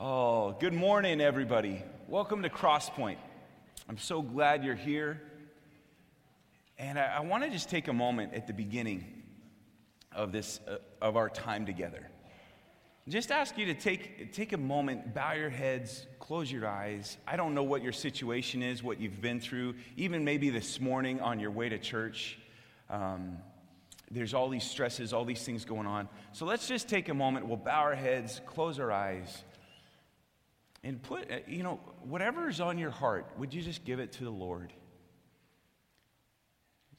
Oh, good morning, everybody. Welcome to Crosspoint. I'm so glad you're here. And I, I want to just take a moment at the beginning of this, uh, of our time together. Just ask you to take, take a moment, bow your heads, close your eyes. I don't know what your situation is, what you've been through, even maybe this morning on your way to church. Um, there's all these stresses, all these things going on. So let's just take a moment. We'll bow our heads, close our eyes. And put, uh, you know, whatever is on your heart, would you just give it to the Lord?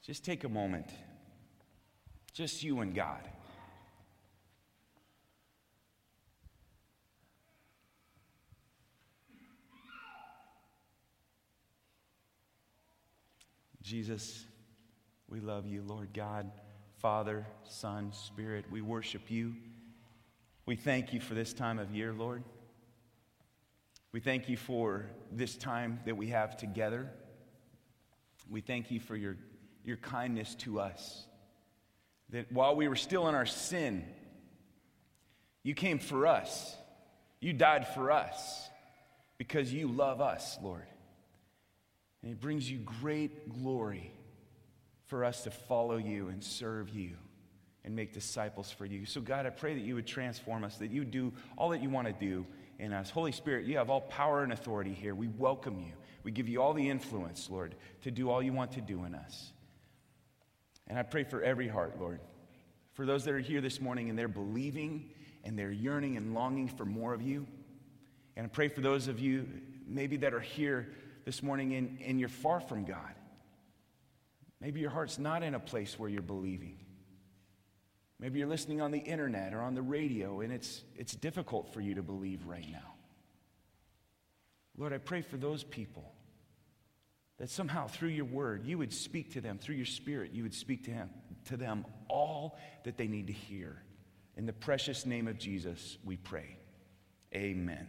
Just take a moment. Just you and God. Jesus, we love you, Lord God, Father, Son, Spirit. We worship you. We thank you for this time of year, Lord. We thank you for this time that we have together. We thank you for your, your kindness to us. That while we were still in our sin, you came for us. You died for us because you love us, Lord. And it brings you great glory for us to follow you and serve you and make disciples for you. So, God, I pray that you would transform us, that you do all that you want to do in us. Holy Spirit, you have all power and authority here. We welcome you. We give you all the influence, Lord, to do all you want to do in us. And I pray for every heart, Lord. For those that are here this morning and they're believing and they're yearning and longing for more of you. And I pray for those of you maybe that are here this morning and, and you're far from God. Maybe your heart's not in a place where you're believing. Maybe you're listening on the internet or on the radio, and it's, it's difficult for you to believe right now. Lord, I pray for those people that somehow through your word, you would speak to them, through your spirit, you would speak to, him, to them all that they need to hear. In the precious name of Jesus, we pray. Amen.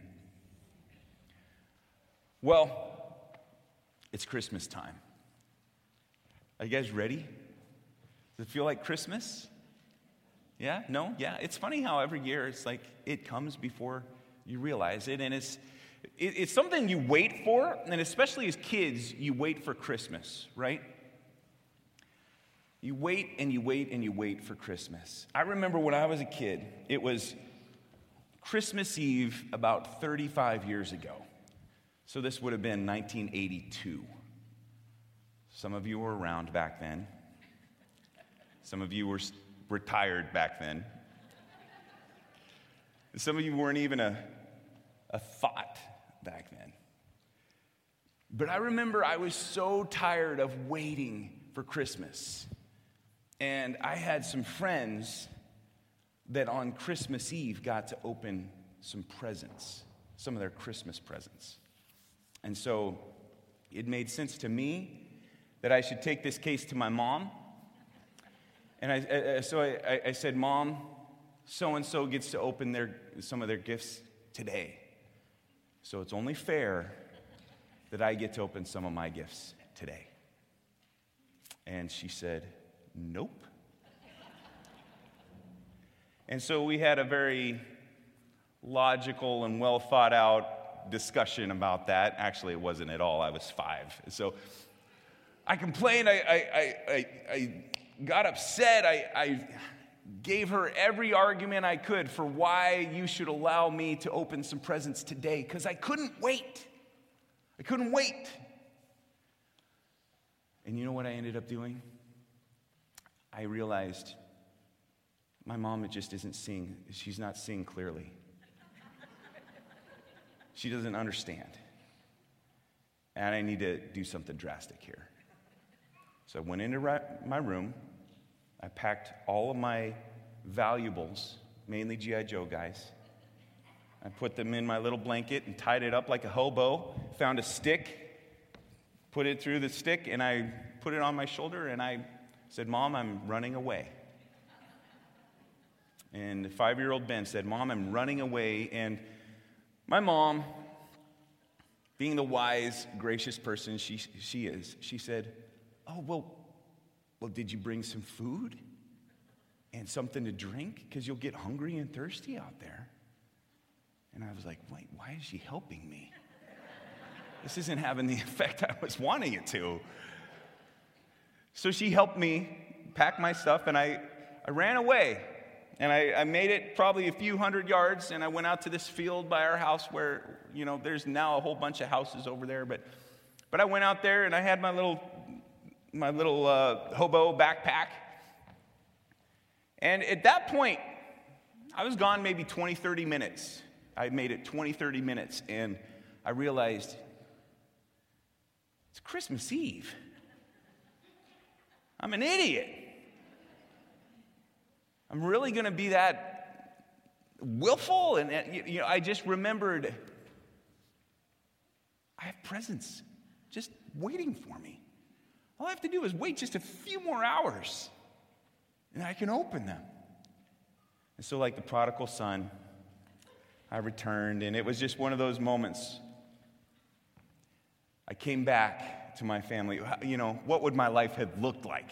Well, it's Christmas time. Are you guys ready? Does it feel like Christmas? Yeah? No? Yeah. It's funny how every year it's like it comes before you realize it. And it's, it, it's something you wait for. And especially as kids, you wait for Christmas, right? You wait and you wait and you wait for Christmas. I remember when I was a kid, it was Christmas Eve about 35 years ago. So this would have been 1982. Some of you were around back then. Some of you were retired back then. Some of you weren't even a, a thought back then. But I remember I was so tired of waiting for Christmas. And I had some friends that on Christmas Eve got to open some presents, some of their Christmas presents. And so it made sense to me that I should take this case to my mom and I, so I, I said, Mom, so and so gets to open their, some of their gifts today. So it's only fair that I get to open some of my gifts today. And she said, Nope. and so we had a very logical and well thought out discussion about that. Actually, it wasn't at all. I was five. So I complained. I, I, I, I got upset. I, I gave her every argument I could for why you should allow me to open some presents today because I couldn't wait. I couldn't wait. And you know what I ended up doing? I realized my mom just isn't seeing, she's not seeing clearly. she doesn't understand. And I need to do something drastic here. So I went into my room, I packed all of my valuables, mainly G.I. Joe guys. I put them in my little blanket and tied it up like a hobo, found a stick, put it through the stick, and I put it on my shoulder and I said, Mom, I'm running away. And five year old Ben said, Mom, I'm running away. And my mom, being the wise, gracious person she, she is, she said, Oh, well, well, did you bring some food and something to drink? Because you'll get hungry and thirsty out there. And I was like, wait, why is she helping me? this isn't having the effect I was wanting it to. So she helped me pack my stuff, and I, I ran away. And I, I, made it probably a few hundred yards, and I went out to this field by our house where, you know, there's now a whole bunch of houses over there. But, but I went out there, and I had my little, my little uh, hobo backpack. And at that point, I was gone maybe 20, 30 minutes. I made it 20, 30 minutes, and I realized it's Christmas Eve. I'm an idiot. I'm really going to be that willful? And, you know, I just remembered I have presents just waiting for me. All I have to do is wait just a few more hours, and I can open them. And so, like the prodigal son, I returned, and it was just one of those moments. I came back to my family. You know, what would my life have looked like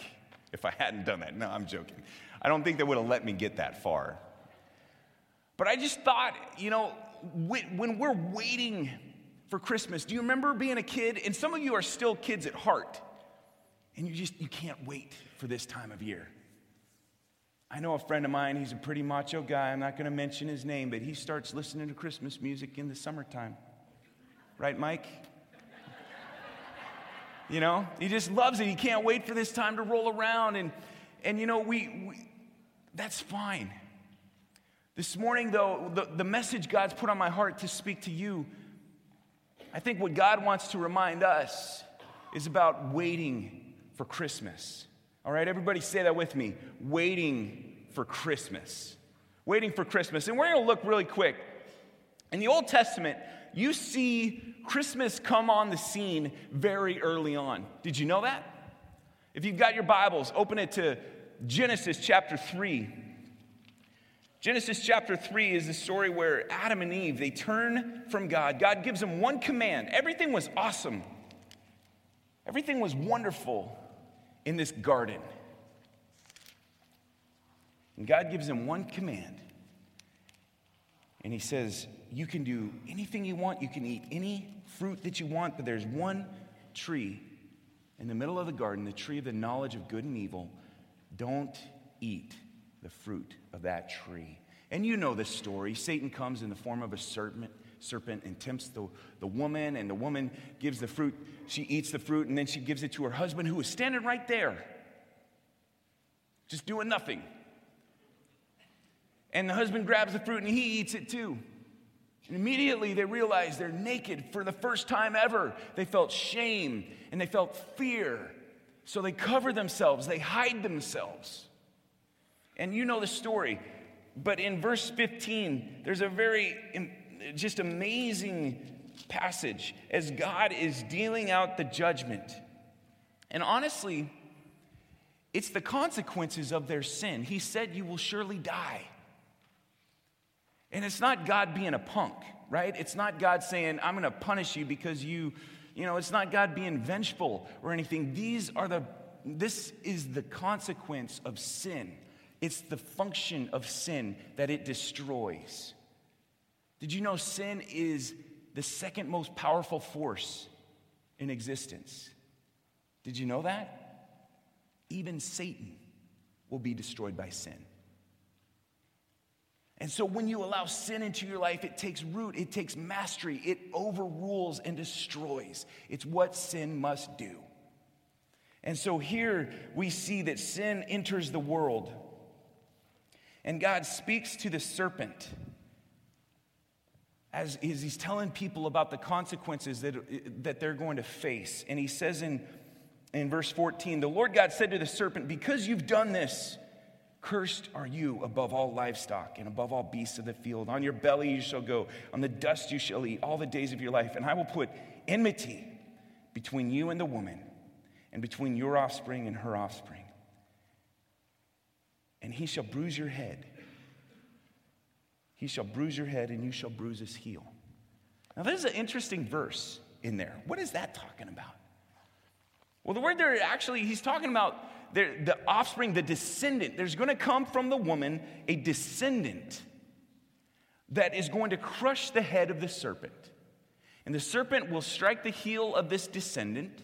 if I hadn't done that? No, I'm joking. I don't think they would have let me get that far. But I just thought, you know, when we're waiting for Christmas, do you remember being a kid? And some of you are still kids at heart, and you just you can't wait for this time of year. I know a friend of mine, he's a pretty macho guy. I'm not going to mention his name, but he starts listening to Christmas music in the summertime. Right, Mike? you know, he just loves it. He can't wait for this time to roll around. And, and you know, we, we that's fine. This morning, though, the, the message God's put on my heart to speak to you, I think what God wants to remind us is about waiting for Christmas. All right, everybody say that with me. Waiting for Christmas. Waiting for Christmas. And we're going to look really quick. In the Old Testament, you see Christmas come on the scene very early on. Did you know that? If you've got your Bibles, open it to Genesis chapter 3. Genesis chapter 3 is the story where Adam and Eve, they turn from God. God gives them one command. Everything was awesome. Everything was wonderful in this garden. And God gives him one command. And he says, You can do anything you want, you can eat any fruit that you want, but there's one tree in the middle of the garden, the tree of the knowledge of good and evil. Don't eat the fruit of that tree. And you know this story. Satan comes in the form of a serpent, serpent and tempts the, the woman, and the woman gives the fruit. She eats the fruit, and then she gives it to her husband, who is standing right there, just doing nothing. And the husband grabs the fruit and he eats it too. And immediately they realize they're naked for the first time ever. They felt shame and they felt fear. So they cover themselves, they hide themselves. And you know the story. But in verse 15, there's a very just amazing passage as God is dealing out the judgment. And honestly, it's the consequences of their sin. He said, You will surely die. And it's not God being a punk, right? It's not God saying, I'm going to punish you because you, you know, it's not God being vengeful or anything. These are the, this is the consequence of sin. It's the function of sin that it destroys. Did you know sin is the second most powerful force in existence? Did you know that? Even Satan will be destroyed by sin. And so when you allow sin into your life, it takes root, it takes mastery, it overrules and destroys. It's what sin must do. And so here we see that sin enters the world. And God speaks to the serpent as, as he's telling people about the consequences that, that they're going to face. And he says in, in verse 14, The Lord God said to the serpent, Because you've done this, Cursed are you above all livestock and above all beasts of the field. On your belly you shall go, on the dust you shall eat all the days of your life. And I will put enmity between you and the woman, and between your offspring and her offspring. And he shall bruise your head. He shall bruise your head, and you shall bruise his heel. Now, there's an interesting verse in there. What is that talking about? Well, the word there actually, he's talking about the offspring, the descendant. There's going to come from the woman a descendant that is going to crush the head of the serpent. And the serpent will strike the heel of this descendant,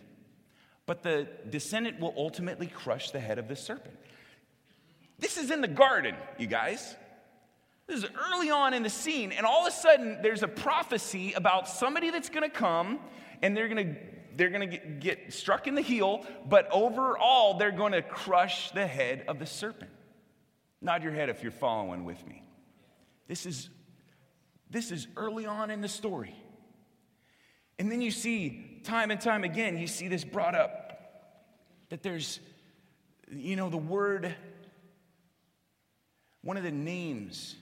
but the descendant will ultimately crush the head of the serpent. This is in the garden, you guys. This is early on in the scene, and all of a sudden there's a prophecy about somebody that's gonna come and they're gonna they're gonna get, get struck in the heel, but overall they're gonna crush the head of the serpent. Nod your head if you're following with me. This is this is early on in the story. And then you see, time and time again, you see this brought up that there's, you know, the word, one of the names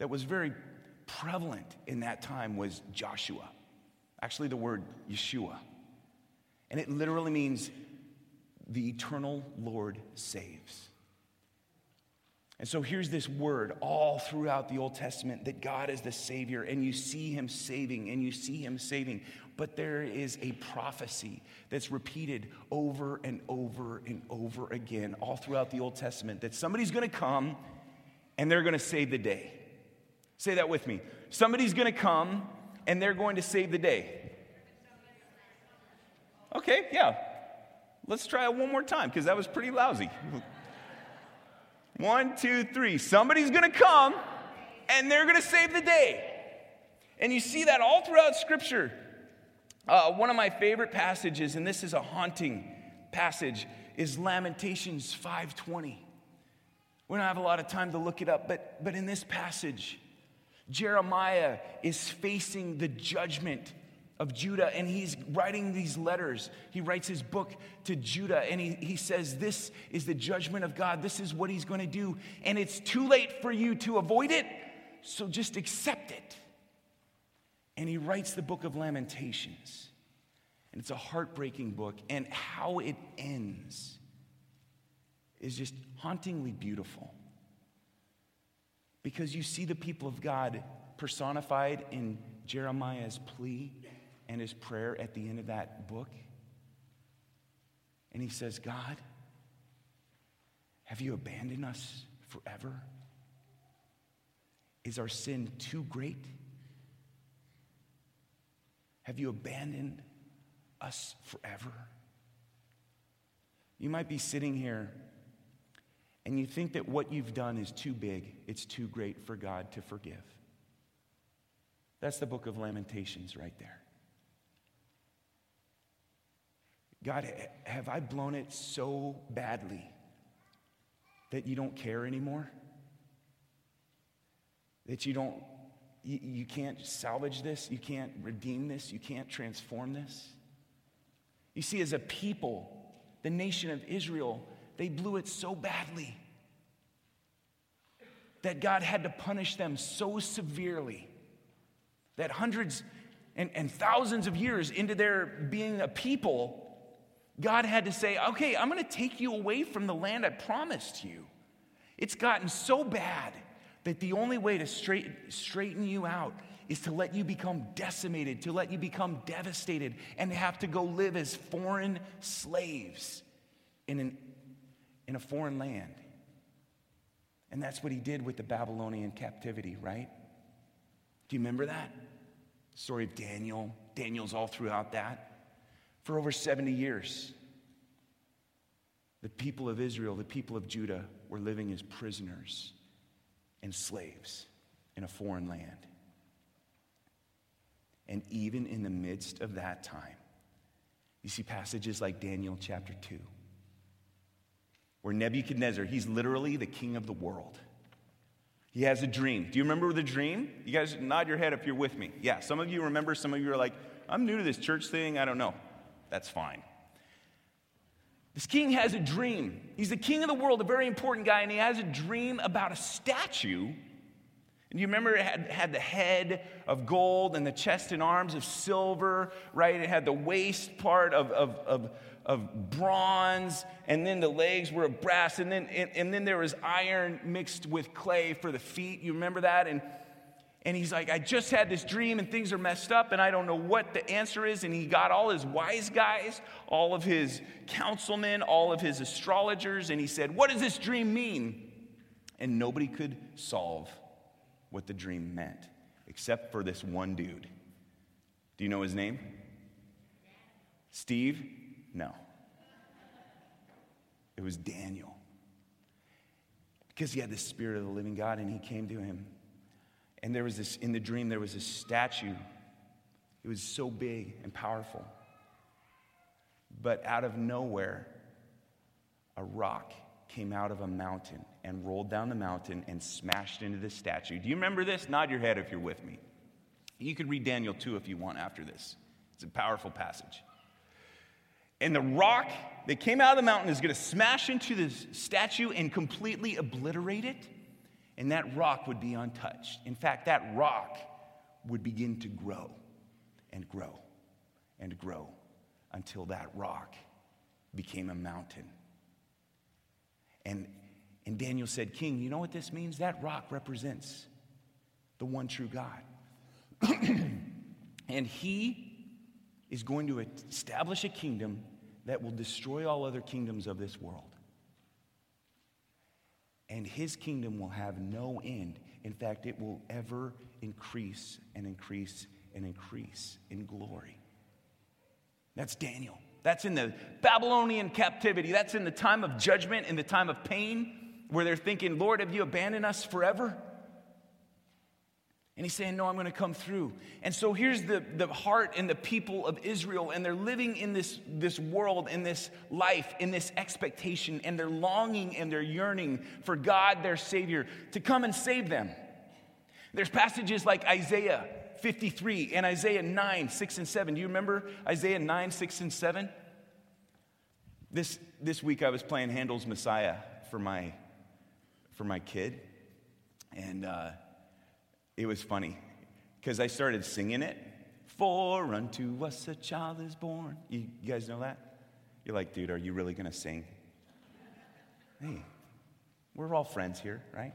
that was very prevalent in that time was Joshua. Actually, the word Yeshua. And it literally means the eternal Lord saves. And so here's this word all throughout the Old Testament that God is the Savior, and you see Him saving, and you see Him saving. But there is a prophecy that's repeated over and over and over again all throughout the Old Testament that somebody's gonna come and they're gonna save the day. Say that with me. Somebody's gonna come and they're going to save the day. Okay, yeah. Let's try it one more time because that was pretty lousy. One, two, three. Somebody's going to come and they're going to save the day. And you see that all throughout Scripture. Uh, one of my favorite passages, and this is a haunting passage, is Lamentations 5:20. We don't have a lot of time to look it up, but, but in this passage, Jeremiah is facing the judgment of Judah, and he's writing these letters. He writes his book to Judah, and he, he says, This is the judgment of God. This is what he's going to do. And it's too late for you to avoid it, so just accept it. And he writes the book of Lamentations. And it's a heartbreaking book, and how it ends is just hauntingly beautiful. Because you see the people of God personified in Jeremiah's plea and his prayer at the end of that book. And he says, God, have you abandoned us forever? Is our sin too great? Have you abandoned us forever? You might be sitting here and you think that what you've done is too big, it's too great for God to forgive. That's the book of Lamentations right there. God, have I blown it so badly that you don't care anymore? That you don't, you, you can't salvage this, you can't redeem this, you can't transform this? You see, as a people, the nation of Israel, they blew it so badly that God had to punish them so severely that hundreds and, and thousands of years into their being a people, God had to say, okay, I'm going to take you away from the land I promised you. It's gotten so bad that the only way to straighten, straighten you out is to let you become decimated, to let you become devastated, and have to go live as foreign slaves in, an, in a foreign land. And that's what he did with the Babylonian captivity, right? Do you remember that? Story of Daniel. Daniel's all throughout that for over 70 years. The people of Israel, the people of Judah, were living as prisoners and slaves in a foreign land. And even in the midst of that time, you see passages like Daniel chapter 2, where Nebuchadnezzar, he's literally the king of the world. He has a dream. Do you remember the dream? You guys nod your head if you're with me. Yeah, some of you remember, some of you are like, I'm new to this church thing, I don't know. That's fine. This king has a dream. He's the king of the world, a very important guy, and he has a dream about a statue. And you remember it had, had the head of gold and the chest and arms of silver, right? It had the waist part of, of, of, of bronze, and then the legs were of brass, and then, and, and then there was iron mixed with clay for the feet. You remember that? And and he's like, I just had this dream and things are messed up and I don't know what the answer is. And he got all his wise guys, all of his councilmen, all of his astrologers, and he said, What does this dream mean? And nobody could solve what the dream meant, except for this one dude. Do you know his name? Steve? No. It was Daniel. Because he had the spirit of the living God and he came to him. And there was this, in the dream, there was a statue. It was so big and powerful. But out of nowhere, a rock came out of a mountain and rolled down the mountain and smashed into the statue. Do you remember this? Nod your head if you're with me. You could read Daniel 2 if you want after this. It's a powerful passage. And the rock that came out of the mountain is going to smash into this statue and completely obliterate it. And that rock would be untouched. In fact, that rock would begin to grow and grow and grow until that rock became a mountain. And, and Daniel said, King, you know what this means? That rock represents the one true God. and he is going to establish a kingdom that will destroy all other kingdoms of this world. And his kingdom will have no end. In fact, it will ever increase and increase and increase in glory. That's Daniel. That's in the Babylonian captivity. That's in the time of judgment, in the time of pain, where they're thinking, Lord, have you abandoned us forever? And he's saying, No, I'm going to come through. And so here's the, the heart and the people of Israel, and they're living in this, this world, in this life, in this expectation, and they're longing and they're yearning for God, their Savior, to come and save them. There's passages like Isaiah 53 and Isaiah 9, 6 and 7. Do you remember Isaiah 9, 6 and 7? This, this week I was playing Handel's Messiah for my, for my kid. And uh, it was funny because I started singing it. For unto us a child is born. You, guys know that? You're like, dude, are you really going to sing? Hey, we're all friends here, right?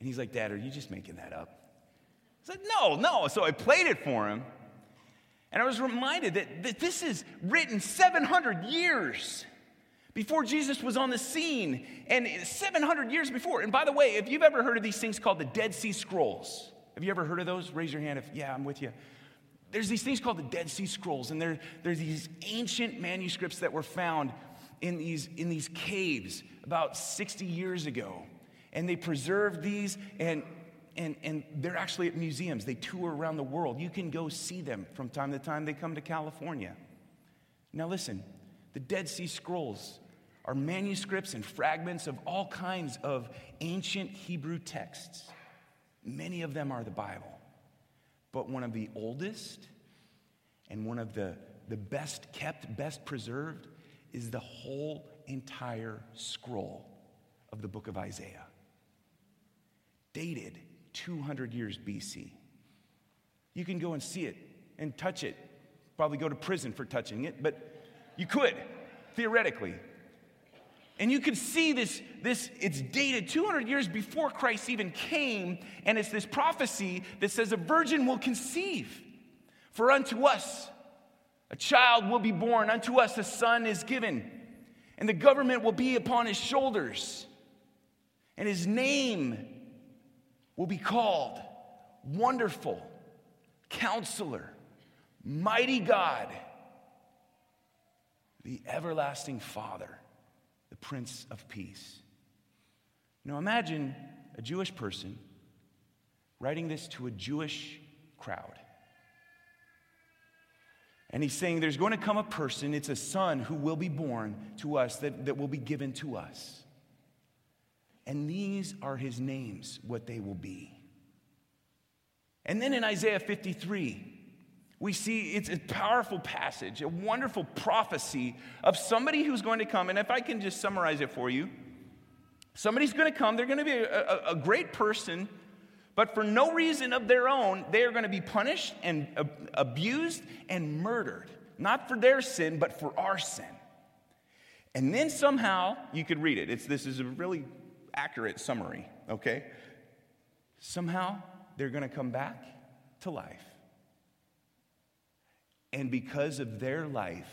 And he's like, Dad, are you just making that up? I said, No, no. So I played it for him. And I was reminded that, that this is written 700 years before Jesus was on the scene, and 700 years before. And by the way, if you've ever heard of these things called the Dead Sea Scrolls, have you ever heard of those? Raise your hand if, yeah, I'm with you. There's these things called the Dead Sea Scrolls, and they're, there's these ancient manuscripts that were found in these, in these caves about 60 years ago. And they preserved these, and, and, and they're actually at museums. They tour around the world. You can go see them from time to time. They come to California. Now, listen the Dead Sea Scrolls are manuscripts and fragments of all kinds of ancient Hebrew texts. Many of them are the Bible. But one of the oldest and one of the, the best kept, best preserved is the whole entire scroll of the book of Isaiah, dated 200 years BC. You can go and see it and touch it, probably go to prison for touching it, but you could, theoretically. And you can see this, this, it's dated 200 years before Christ even came, and it's this prophecy that says a virgin will conceive. For unto us a child will be born, unto us a son is given, and the government will be upon his shoulders, and his name will be called Wonderful, Counselor, Mighty God, the Everlasting Father the Prince of Peace. Now imagine a Jewish person writing this to a Jewish crowd. And he's saying there's going to come a person, it's a son who will be born to us, that, that will be given to us. And these are his names, what they will be. And then in Isaiah 53, we see it's a powerful passage, a wonderful prophecy of somebody who's going to come. And if I can just summarize it for you, somebody's going to come, they're going to be a, a, a great person, but for no reason of their own, they are going to be punished and abused and murdered. Not for their sin, but for our sin. And then somehow, you could read it. It's, this is a really accurate summary, okay? Somehow, they're going to come back to life. And because of their life,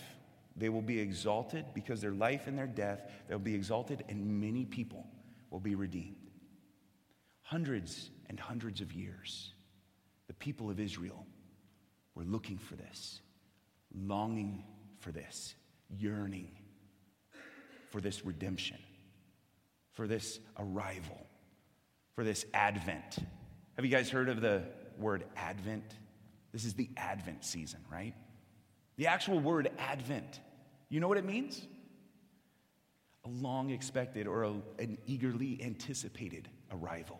they will be exalted. Because their life and their death, they'll be exalted, and many people will be redeemed. hundreds and hundreds of years, the people of Israel were looking for this, longing for this, yearning for this redemption, for this arrival, for this advent. Have you guys heard of the word advent? This is the advent season, right? The actual word advent, you know what it means? A long expected or a, an eagerly anticipated arrival.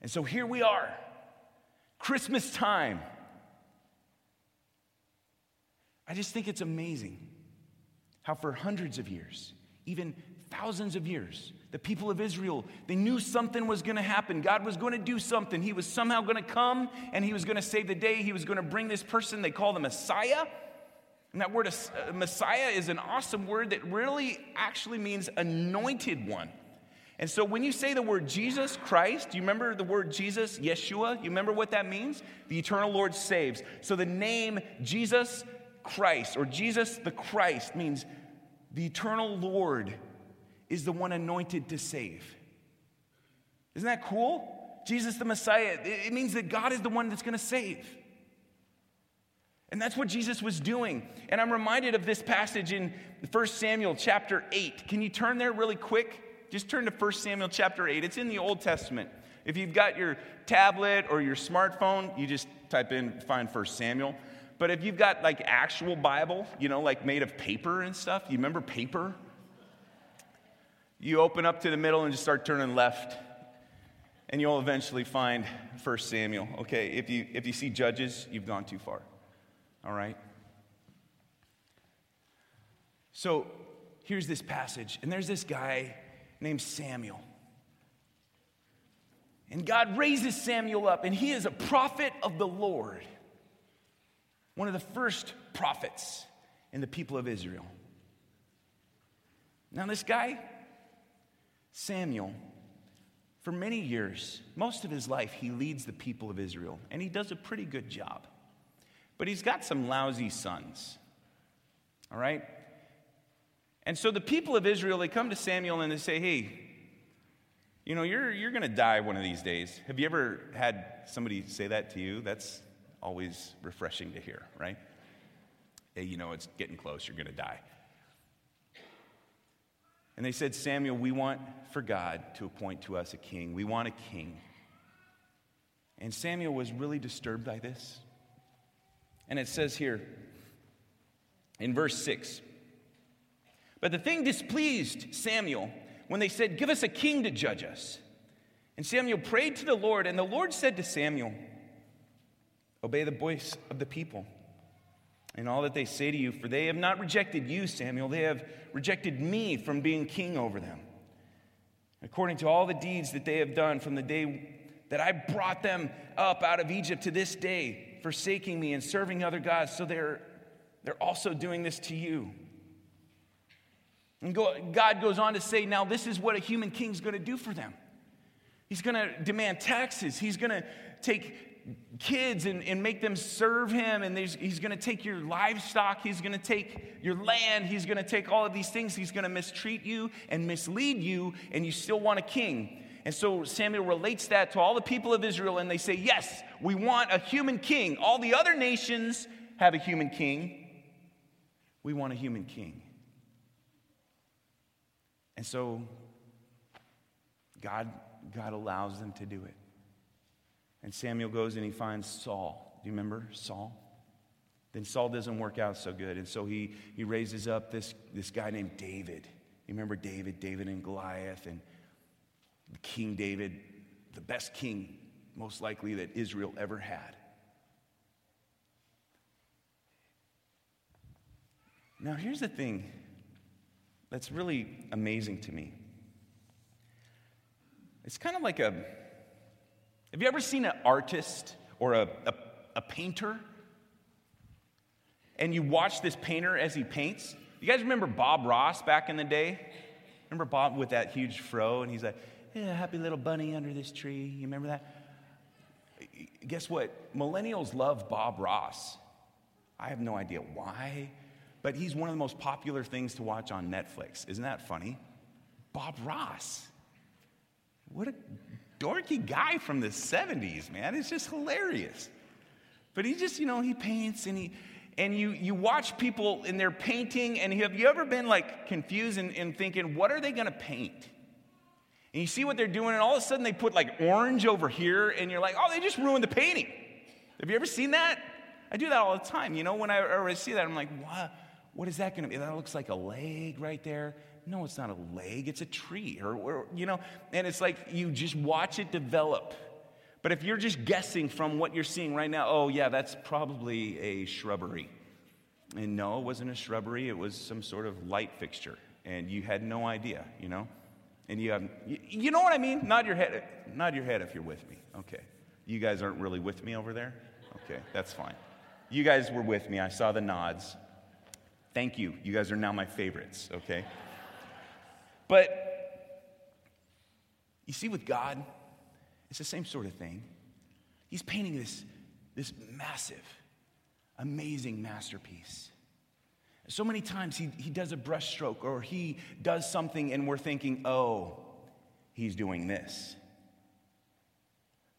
And so here we are, Christmas time. I just think it's amazing how, for hundreds of years, even thousands of years, the people of Israel, they knew something was going to happen. God was going to do something. He was somehow going to come and he was going to save the day. He was going to bring this person they call the Messiah. And that word uh, Messiah is an awesome word that really actually means anointed one. And so when you say the word Jesus Christ, do you remember the word Jesus, Yeshua? You remember what that means? The eternal Lord saves. So the name Jesus Christ or Jesus the Christ means the eternal Lord is the one anointed to save. Isn't that cool? Jesus the Messiah, it means that God is the one that's going to save. And that's what Jesus was doing. And I'm reminded of this passage in 1 Samuel chapter 8. Can you turn there really quick? Just turn to 1 Samuel chapter 8. It's in the Old Testament. If you've got your tablet or your smartphone, you just type in find 1 Samuel. But if you've got like actual Bible, you know, like made of paper and stuff, you remember paper? You open up to the middle and just start turning left, and you'll eventually find 1 Samuel. Okay, if you, if you see Judges, you've gone too far. All right? So here's this passage, and there's this guy named Samuel. And God raises Samuel up, and he is a prophet of the Lord one of the first prophets in the people of Israel. Now, this guy, Samuel, for many years, most of his life, he leads the people of Israel, and he does a pretty good job. But he's got some lousy sons, all right? And so the people of Israel, they come to Samuel and they say, hey, you know, you're, you're going to die one of these days. Have you ever had somebody say that to you? That's always refreshing to hear, right? Hey, you know, it's getting close, you're going to die. And they said, Samuel, we want for God to appoint to us a king. We want a king. And Samuel was really disturbed by this. And it says here in verse 6 But the thing displeased Samuel when they said, Give us a king to judge us. And Samuel prayed to the Lord, and the Lord said to Samuel, Obey the voice of the people and all that they say to you, for they have not rejected you, Samuel. They have rejected me from being king over them. According to all the deeds that they have done from the day that I brought them up out of Egypt to this day, forsaking me and serving other gods, so they're, they're also doing this to you. And God goes on to say, now this is what a human king's to do for them. He's to demand taxes. He's to take kids and, and make them serve him. And he's going to take your livestock. He's going to take your land. He's going to take all of these things. He's going to mistreat you and mislead you, and you still want a king. And so Samuel relates that to all the people of Israel, and they say, Yes, we want a human king. All the other nations have a human king. We want a human king. And so God, God allows them to do it. And Samuel goes and he finds Saul. Do you remember Saul? Then Saul doesn't work out so good. And so he, he raises up this, this guy named David. You remember David, David and Goliath, and King David, the best king, most likely, that Israel ever had. Now, here's the thing that's really amazing to me. It's kind of like a have you ever seen an artist or a, a, a painter? And you watch this painter as he paints? You guys remember Bob Ross back in the day? Remember Bob with that huge fro? And he's like, yeah, happy little bunny under this tree. You remember that? Guess what? Millennials love Bob Ross. I have no idea why, but he's one of the most popular things to watch on Netflix. Isn't that funny? Bob Ross. what a dorky guy from the 70s, man. It's just hilarious. But he just, you know, he paints and he, and you, you watch people in their painting, and have you ever been like confused and, thinking, what are they gonna paint? And you see what they're doing, and all of a sudden they put like orange over here, and you're like, oh, they just ruined the painting. Have you ever seen that? I do that all the time. You know, when I, I see that, I'm like, what? What is that going to be? That looks like a leg right there. No, it's not a leg, it's a tree. Or, or, you know, and it's like you just watch it develop. But if you're just guessing from what you're seeing right now, oh, yeah, that's probably a shrubbery. And no, it wasn't a shrubbery, it was some sort of light fixture. And you had no idea, you know? And you have, you, know what I mean? Nod your head, nod your head if you're with me. Okay. You guys aren't really with me over there? Okay, that's fine. You guys were with me. I saw the nods. Thank you. You guys are now my favorites, okay? But you see, with God, it's the same sort of thing. He's painting this, this massive, amazing masterpiece. So many times he, he does a brushstroke or he does something and we're thinking, oh, he's doing this.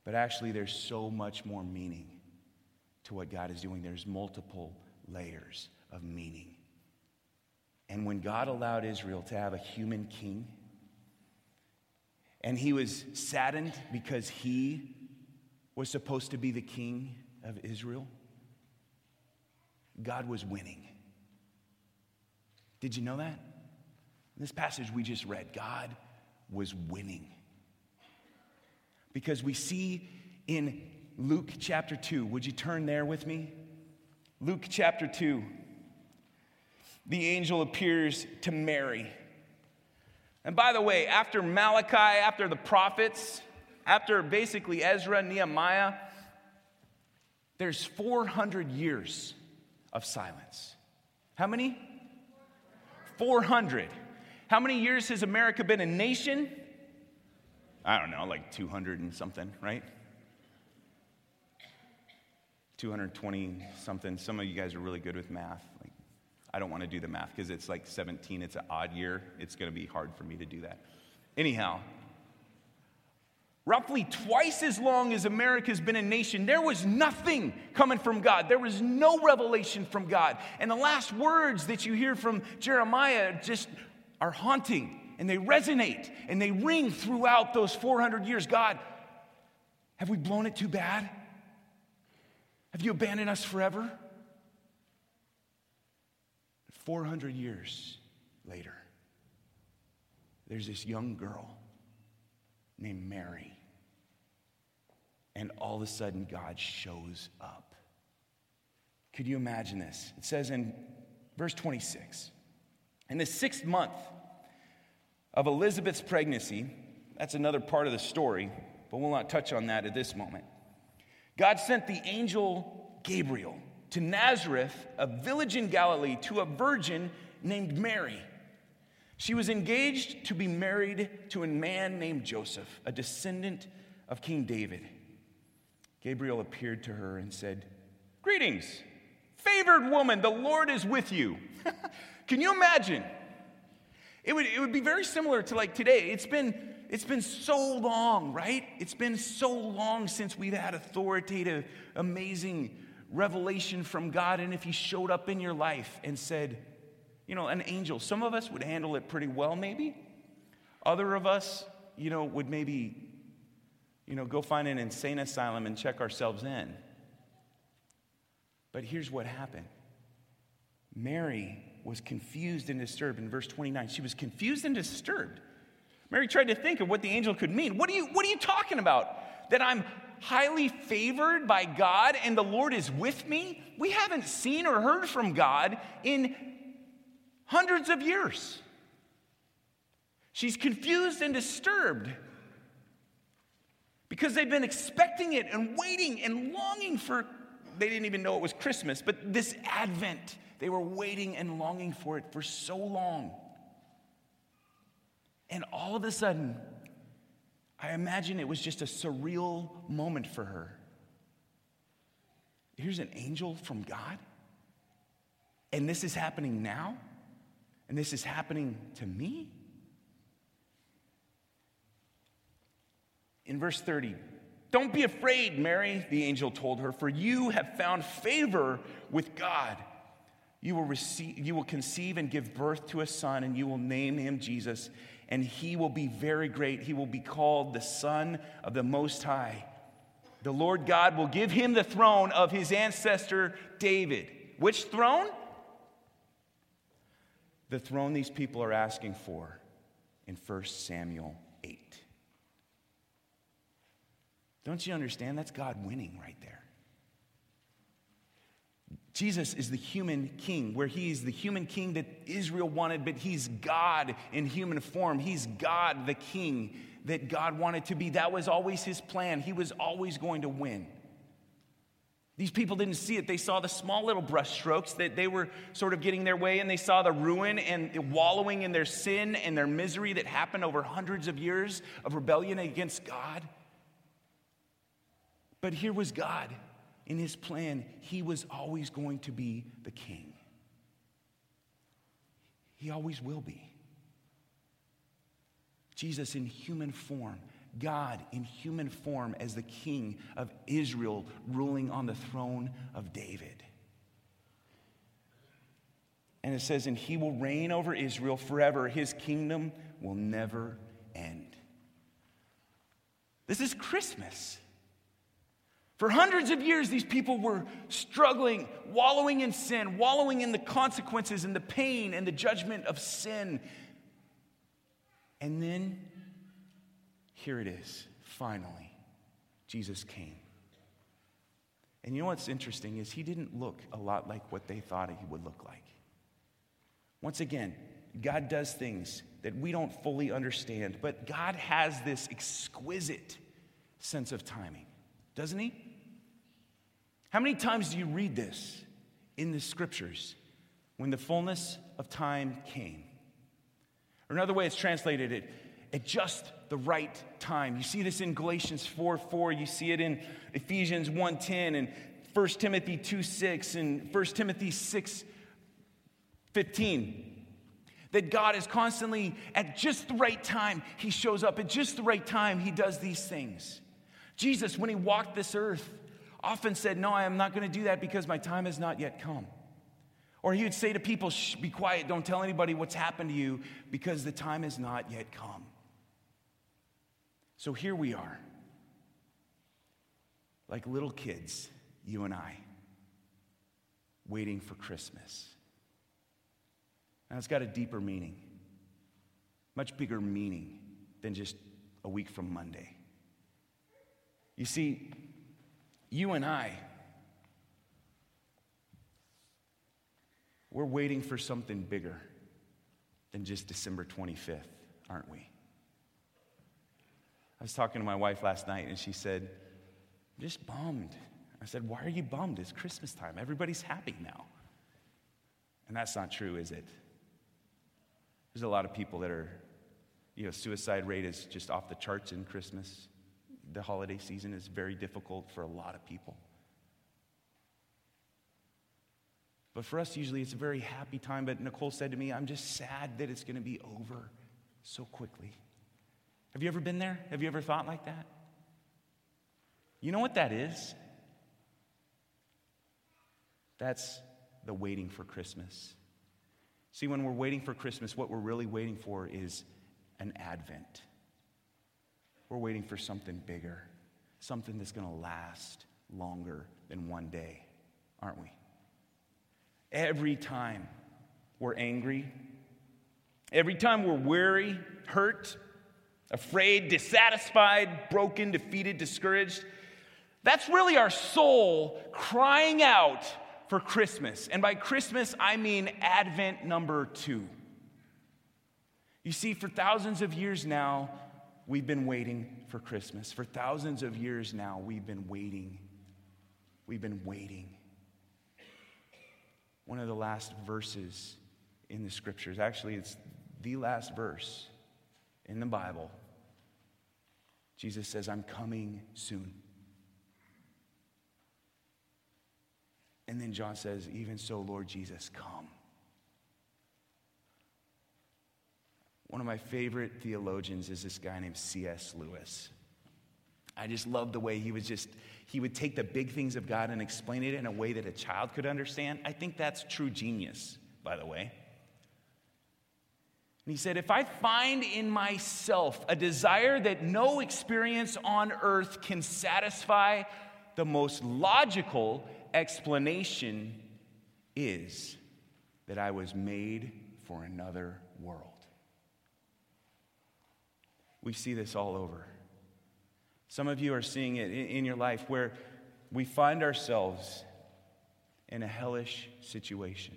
But actually, there's so much more meaning to what God is doing. There's multiple layers of meaning. And when God allowed Israel to have a human king, and he was saddened because he was supposed to be the king of Israel, God was winning. Did you know that? In this passage we just read, God was winning. Because we see in Luke chapter 2, would you turn there with me? Luke chapter 2 the angel appears to Mary. And by the way, after Malachi, after the prophets, after basically Ezra, Nehemiah, there's 400 years of silence. How many? 400. How many years has America been a nation? I don't know, like 200 and something, right? 220 something. Some of you guys are really good with math. I don't want to do the math because it's like 17, it's an odd year. It's going to be hard for me to do that. Anyhow, roughly twice as long as America's been a nation, there was nothing coming from God. There was no revelation from God. And the last words that you hear from Jeremiah just are haunting and they resonate and they ring throughout those 400 years. God, have we blown it too bad? Have you abandoned us forever? 400 years later, there's this young girl named Mary. And all of a sudden, God shows up. Could you imagine this? It says in verse 26 In the sixth month of Elizabeth's pregnancy, that's another part of the story, but we'll not touch on that at this moment. God sent the angel Gabriel to Nazareth, a village in Galilee, to a virgin named Mary. She was engaged to be married to a man named Joseph, a descendant of King David. Gabriel appeared to her and said, Greetings, favored woman, the Lord is with you. Can you imagine? It would, it would be very similar to like today. It's been, it's been so long, right? It's been so long since we've had authoritative, amazing revelation from God, and if He showed up in your life and said, you know, an angel, some of us would handle it pretty well, maybe. Other of us, you know, would maybe, you know, go find an insane asylum and check ourselves in. But here's what happened Mary was confused and disturbed in verse 29. She was confused and disturbed. Mary tried to think of what the angel could mean. What are you, what are you talking about? That I'm highly favored by God and the Lord is with me, we haven't seen or heard from God in hundreds of years. She's confused and disturbed because they've been expecting it and waiting and longing for, they didn't even know it was Christmas, but this Advent, they were waiting and longing for it for so long. And all of a sudden, I imagine it was just a surreal moment for her. Here's an angel from God, and this is happening now, and this is happening to me. In verse 30, don't be afraid, Mary, the angel told her, for you have found favor with God. You will, receive, you will conceive and give birth to a son, and you will name him Jesus, and he will be very great. He will be called the Son of the Most High. The Lord God will give him the throne of his ancestor David. Which throne? The throne these people are asking for in 1 Samuel 8. Don't you understand? That's God winning right there. Jesus is the human king, where he is the human king that Israel wanted, but he's God in human form. He's God, the king that God wanted to be. That was always his plan. He was always going to win. These people didn't see it. They saw the small little brushstrokes that they were sort of getting their way, and they saw the ruin and wallowing in their sin and their misery that happened over hundreds of years of rebellion against God. But here was God in his plan, he was always going to be the king. He always will be. Jesus in human form, God in human form as the king of Israel, ruling on the throne of David. And it says, and he will reign over Israel forever. His kingdom will never end. This is Christmas. For hundreds of years, these people were struggling, wallowing in sin, wallowing in the consequences and the pain and the judgment of sin. And then, here it is, finally, Jesus came. And you know what's interesting is he didn't look a lot like what they thought he would look like. Once again, God does things that we don't fully understand, but God has this exquisite sense of timing, doesn't he? How many times do you read this in the scriptures? When the fullness of time came. Or another way it's translated it, at just the right time. You see this in Galatians 4 4, you see it in Ephesians 1 10, and 1 Timothy 2 6, and 1 Timothy 6 15. That God is constantly at just the right time, He shows up. At just the right time, He does these things. Jesus, when He walked this earth, often said, No, I am not going to do that because my time has not yet come. Or he would say to people, be quiet, don't tell anybody what's happened to you because the time has not yet come. So here we are, like little kids, you and I, waiting for Christmas. Now it's got a deeper meaning, much bigger meaning than just a week from Monday. You see, you and I, we're waiting for something bigger than just December 25th, aren't we? I was talking to my wife last night and she said, I'm just bummed. I said, Why are you bummed? It's Christmas time. Everybody's happy now. And that's not true, is it? There's a lot of people that are, you know, suicide rate is just off the charts in Christmas the holiday season is very difficult for a lot of people. But for us, usually it's a very happy time. But Nicole said to me, I'm just sad that it's going to be over so quickly. Have you ever been there? Have you ever thought like that? You know what that is? That's the waiting for Christmas. See, when we're waiting for Christmas, what we're really waiting for is an advent. We're waiting for something bigger, something that's going to last longer than one day, aren't we? Every time we're angry, every time we're weary, hurt, afraid, dissatisfied, broken, defeated, discouraged, that's really our soul crying out for Christmas. And by Christmas, I mean Advent number two. You see, for thousands of years now, We've been waiting for Christmas. For thousands of years now, we've been waiting. We've been waiting. One of the last verses in the scriptures, actually, it's the last verse in the Bible. Jesus says, I'm coming soon. And then John says, Even so, Lord Jesus, come. One of my favorite theologians is this guy named C.S. Lewis. I just love the way he was just, he would take the big things of God and explain it in a way that a child could understand. I think that's true genius, by the way. And he said, If I find in myself a desire that no experience on earth can satisfy, the most logical explanation is that I was made for another world. We see this all over. Some of you are seeing it in your life where we find ourselves in a hellish situation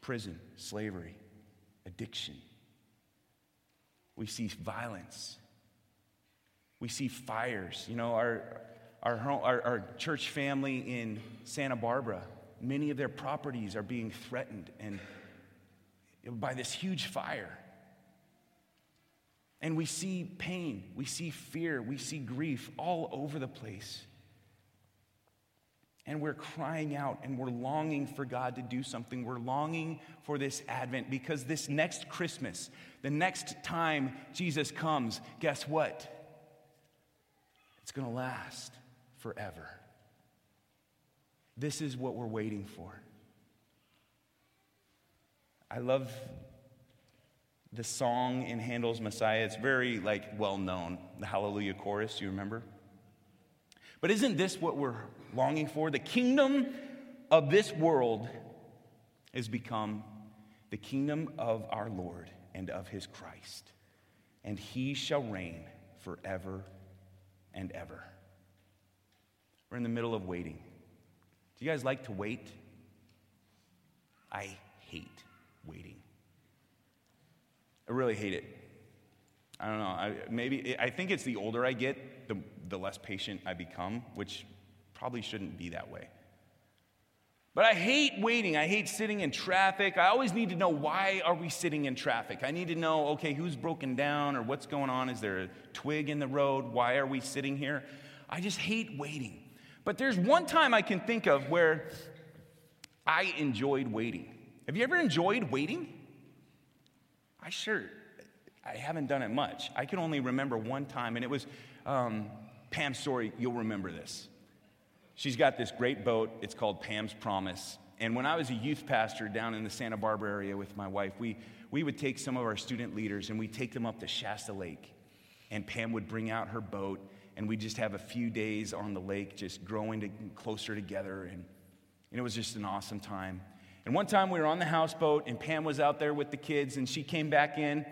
prison, slavery, addiction. We see violence. We see fires. You know, our, our, our, our church family in Santa Barbara, many of their properties are being threatened and by this huge fire. And we see pain, we see fear, we see grief all over the place. And we're crying out and we're longing for God to do something. We're longing for this Advent because this next Christmas, the next time Jesus comes, guess what? It's going to last forever. This is what we're waiting for. I love the song in Handel's Messiah. It's very like well known, the Hallelujah chorus, you remember? But isn't this what we're longing for? The kingdom of this world has become the kingdom of our Lord and of his Christ, and he shall reign forever and ever. We're in the middle of waiting. Do you guys like to wait? I hate waiting. I really hate it. I don't know. I, maybe I think it's the older I get, the, the less patient I become, which probably shouldn't be that way. But I hate waiting. I hate sitting in traffic. I always need to know why are we sitting in traffic? I need to know, okay, who's broken down or what's going on? Is there a twig in the road? Why are we sitting here? I just hate waiting. But there's one time I can think of where I enjoyed waiting. Have you ever enjoyed waiting? I sure, I haven't done it much. I can only remember one time, and it was um, Pam's story. You'll remember this. She's got this great boat. It's called Pam's Promise. And when I was a youth pastor down in the Santa Barbara area with my wife, we, we would take some of our student leaders and we'd take them up to Shasta Lake. And Pam would bring out her boat, and we'd just have a few days on the lake, just growing to, closer together. And, and it was just an awesome time. And one time we were on the houseboat, and Pam was out there with the kids, and she came back in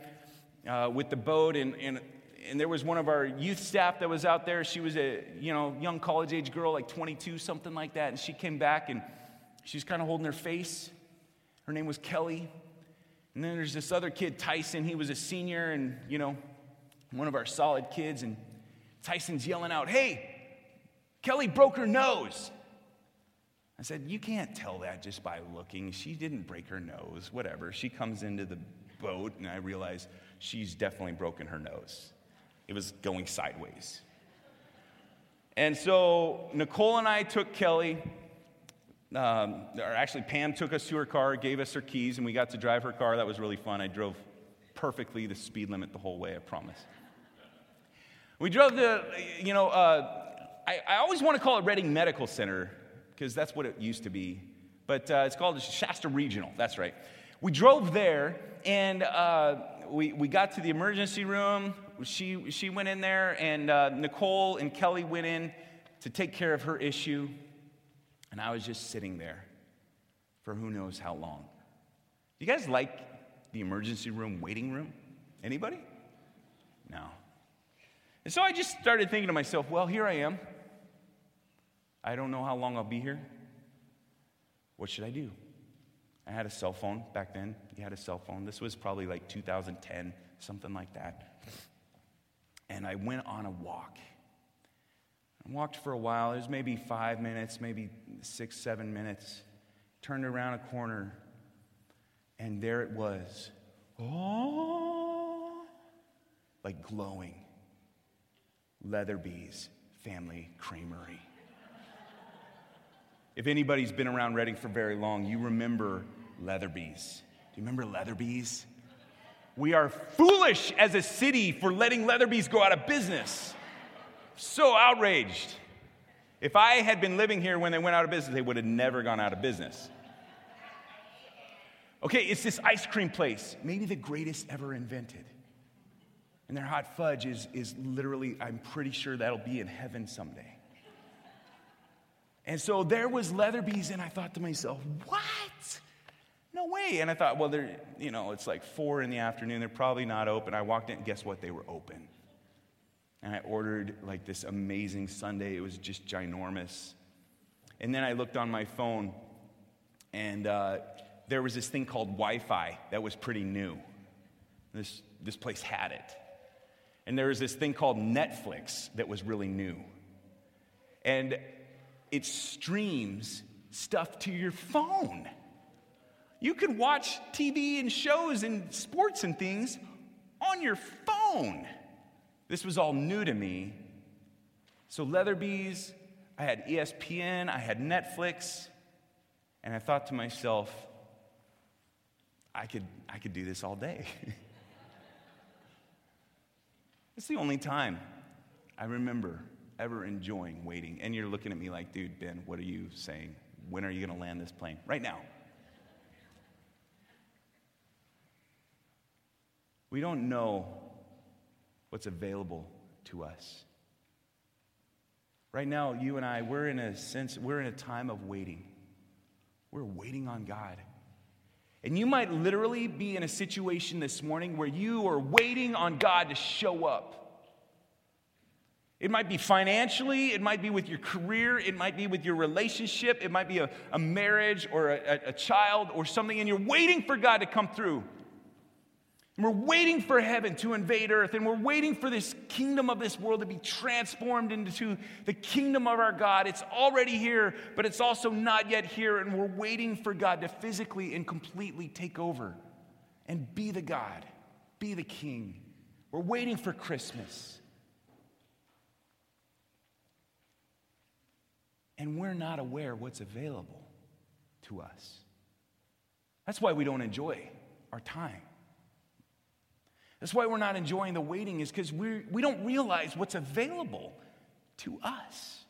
uh, with the boat, and, and, and there was one of our youth staff that was out there. She was a you know young college age girl, like 22, something like that, and she came back, and she was kind of holding her face. Her name was Kelly. And then there's this other kid, Tyson. He was a senior, and you know, one of our solid kids, and Tyson's yelling out, "Hey, Kelly broke her nose." I said, You can't tell that just by looking. She didn't break her nose, whatever. She comes into the boat, and I realize she's definitely broken her nose. It was going sideways. And so Nicole and I took Kelly, um, or actually, Pam took us to her car, gave us her keys, and we got to drive her car. That was really fun. I drove perfectly the speed limit the whole way, I promise. We drove the, you know, uh, I, I always want to call it Redding Medical Center because that's what it used to be. But uh, it's called Shasta Regional. That's right. We drove there and uh, we, we got to the emergency room. She, she went in there, and uh, Nicole and Kelly went in to take care of her issue. And I was just sitting there for who knows how long. Do you guys like the emergency room waiting room? Anybody? No. And so I just started thinking to myself, well, here I am. I don't know how long I'll be here. What should I do? I had a cell phone back then. You had a cell phone. This was probably like 2010, something like that. And I went on a walk. I walked for a while. It was maybe five minutes, maybe six, seven minutes. Turned around a corner, and there it was. Oh, like glowing. Leatherby's Family Creamery. If anybody's been around Redding for very long, you remember Leatherby's. Do you remember Leatherby's? We are foolish as a city for letting Leatherby's go out of business. so outraged. If I had been living here when they went out of business, they would have never gone out of business. Okay, it's this ice cream place, maybe the greatest ever invented. And their hot fudge is, is literally, I'm pretty sure that'll be in heaven someday. And so there was Leatherby's, and I thought to myself, what? No way. And I thought, well, they're, you know, it's like four in the afternoon. They're probably not open. I walked in, guess what? They were open. And I ordered like this amazing sundae. It was just ginormous. And then I looked on my phone, and uh, there was this thing called Wi Fi that was pretty new. This, this place had it. And there was this thing called Netflix that was really new. And it streams stuff to your phone. You can watch TV and shows and sports and things on your phone. This was all new to me. So, Leatherby's, I had ESPN, I had Netflix, and I thought to myself, I could, I could do this all day. it's the only time I remember ever enjoying waiting. And you're looking at me like, dude, Ben, what are you saying? When are you going to land this plane? Right now. We don't know what's available to us. Right now, you and I, we're in a sense, we're in a time of waiting. We're waiting on God. And you might literally be in a situation this morning where you are waiting on God to show up. It might be financially, it might be with your career, it might be with your relationship, it might be a, a marriage or a, a child or something, and you're waiting for God to come through. And we're waiting for heaven to invade earth, and we're waiting for this kingdom of this world to be transformed into the kingdom of our God. It's already here, but it's also not yet here, and we're waiting for God to physically and completely take over and be the God, be the king. We're waiting for Christmas. And we're not aware what's available to us. That's why we don't enjoy our time. That's why we're not enjoying the waiting, is because we we don't realize what's available to us.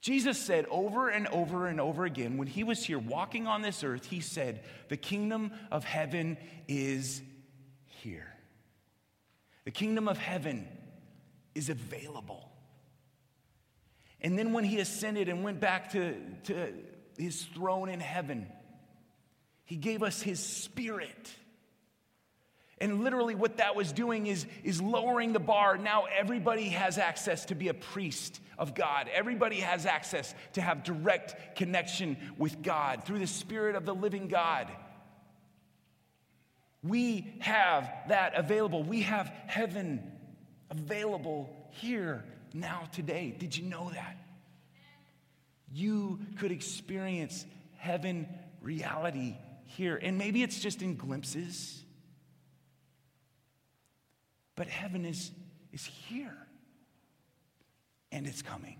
Jesus said over and over and over again, when he was here walking on this earth, he said, The kingdom of heaven is here. The kingdom of heaven is available. And then when he ascended and went back to, to his throne in heaven, he gave us his spirit. And literally, what that was doing is, is lowering the bar. Now, everybody has access to be a priest of God. Everybody has access to have direct connection with God through the Spirit of the living God. We have that available. We have heaven available here now today. Did you know that? You could experience heaven reality here. And maybe it's just in glimpses, but heaven is, is here and it's coming.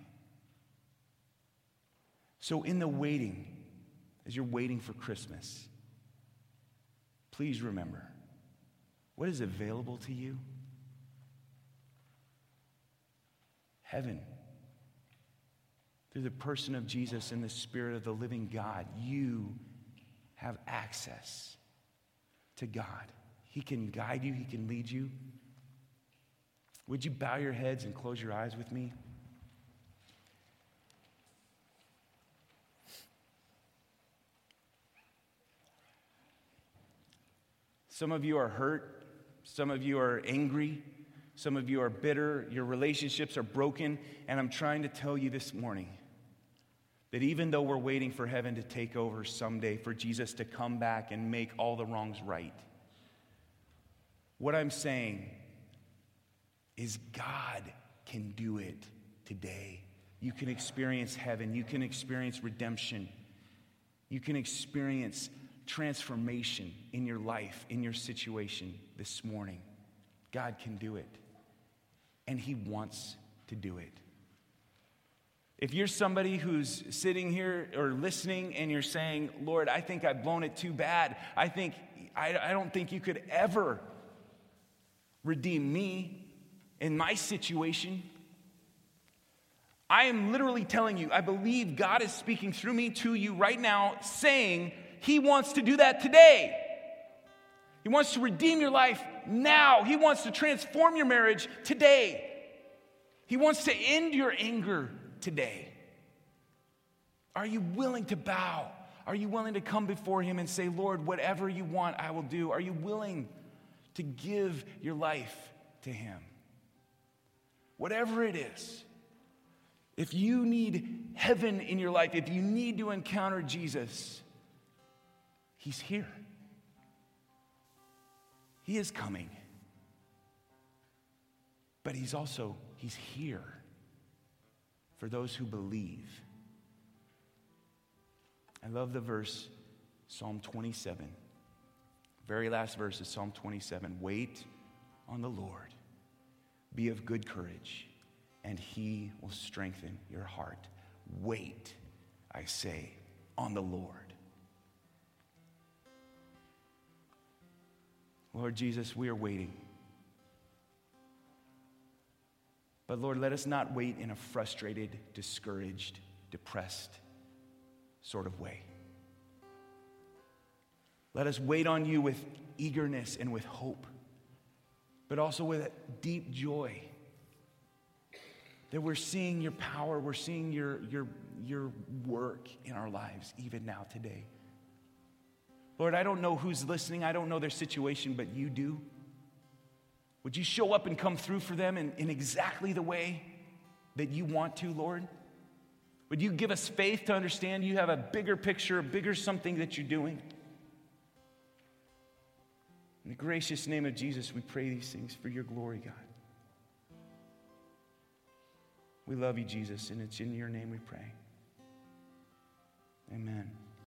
So, in the waiting, as you're waiting for Christmas, please remember what is available to you? Heaven. Through the person of Jesus and the Spirit of the living God, you have access to God. He can guide you, He can lead you. Would you bow your heads and close your eyes with me? Some of you are hurt. Some of you are angry. Some of you are bitter, your relationships are broken, and I'm trying to tell you this morning that even though we're waiting for heaven to take over someday, for Jesus to come back and make all the wrongs right, what I'm saying is God can do it today. You can experience heaven, you can experience redemption, you can experience transformation in your life, in your situation this morning. God can do it and He wants to do it. If you're somebody who's sitting here or listening and you're saying, Lord, I think I've blown it too bad, I think, I, I don't think you could ever redeem me in my situation. I am literally telling you, I believe God is speaking through me to you right now, saying He wants to do that today. He wants to redeem your life now. He wants to transform your marriage today. He wants to end your anger today. Are you willing to bow? Are you willing to come before Him and say, Lord, whatever you want, I will do? Are you willing to give your life to Him? Whatever it is. If you need heaven in your life, if you need to encounter Jesus, He's here. He is coming. But He's also, He's here for those who believe. I love the verse, Psalm 27. Very last verse is Psalm 27. Wait on the Lord, be of good courage, and he will strengthen your heart. Wait, I say, on the Lord. Lord Jesus, we are waiting. But Lord, let us not wait in a frustrated, discouraged, depressed sort of way. Let us wait on you with eagerness and with hope, but also with deep joy that we're seeing your power, we're seeing your, your, your work in our lives, even now today. Lord, I don't know who's listening, I don't know their situation, but you do. Would you show up and come through for them in, in exactly the way that you want to, Lord? Would you give us faith to understand you have a bigger picture, a bigger something that you're doing? In the gracious name of Jesus, we pray these things for your glory, God. We love you, Jesus, and it's in your name we pray.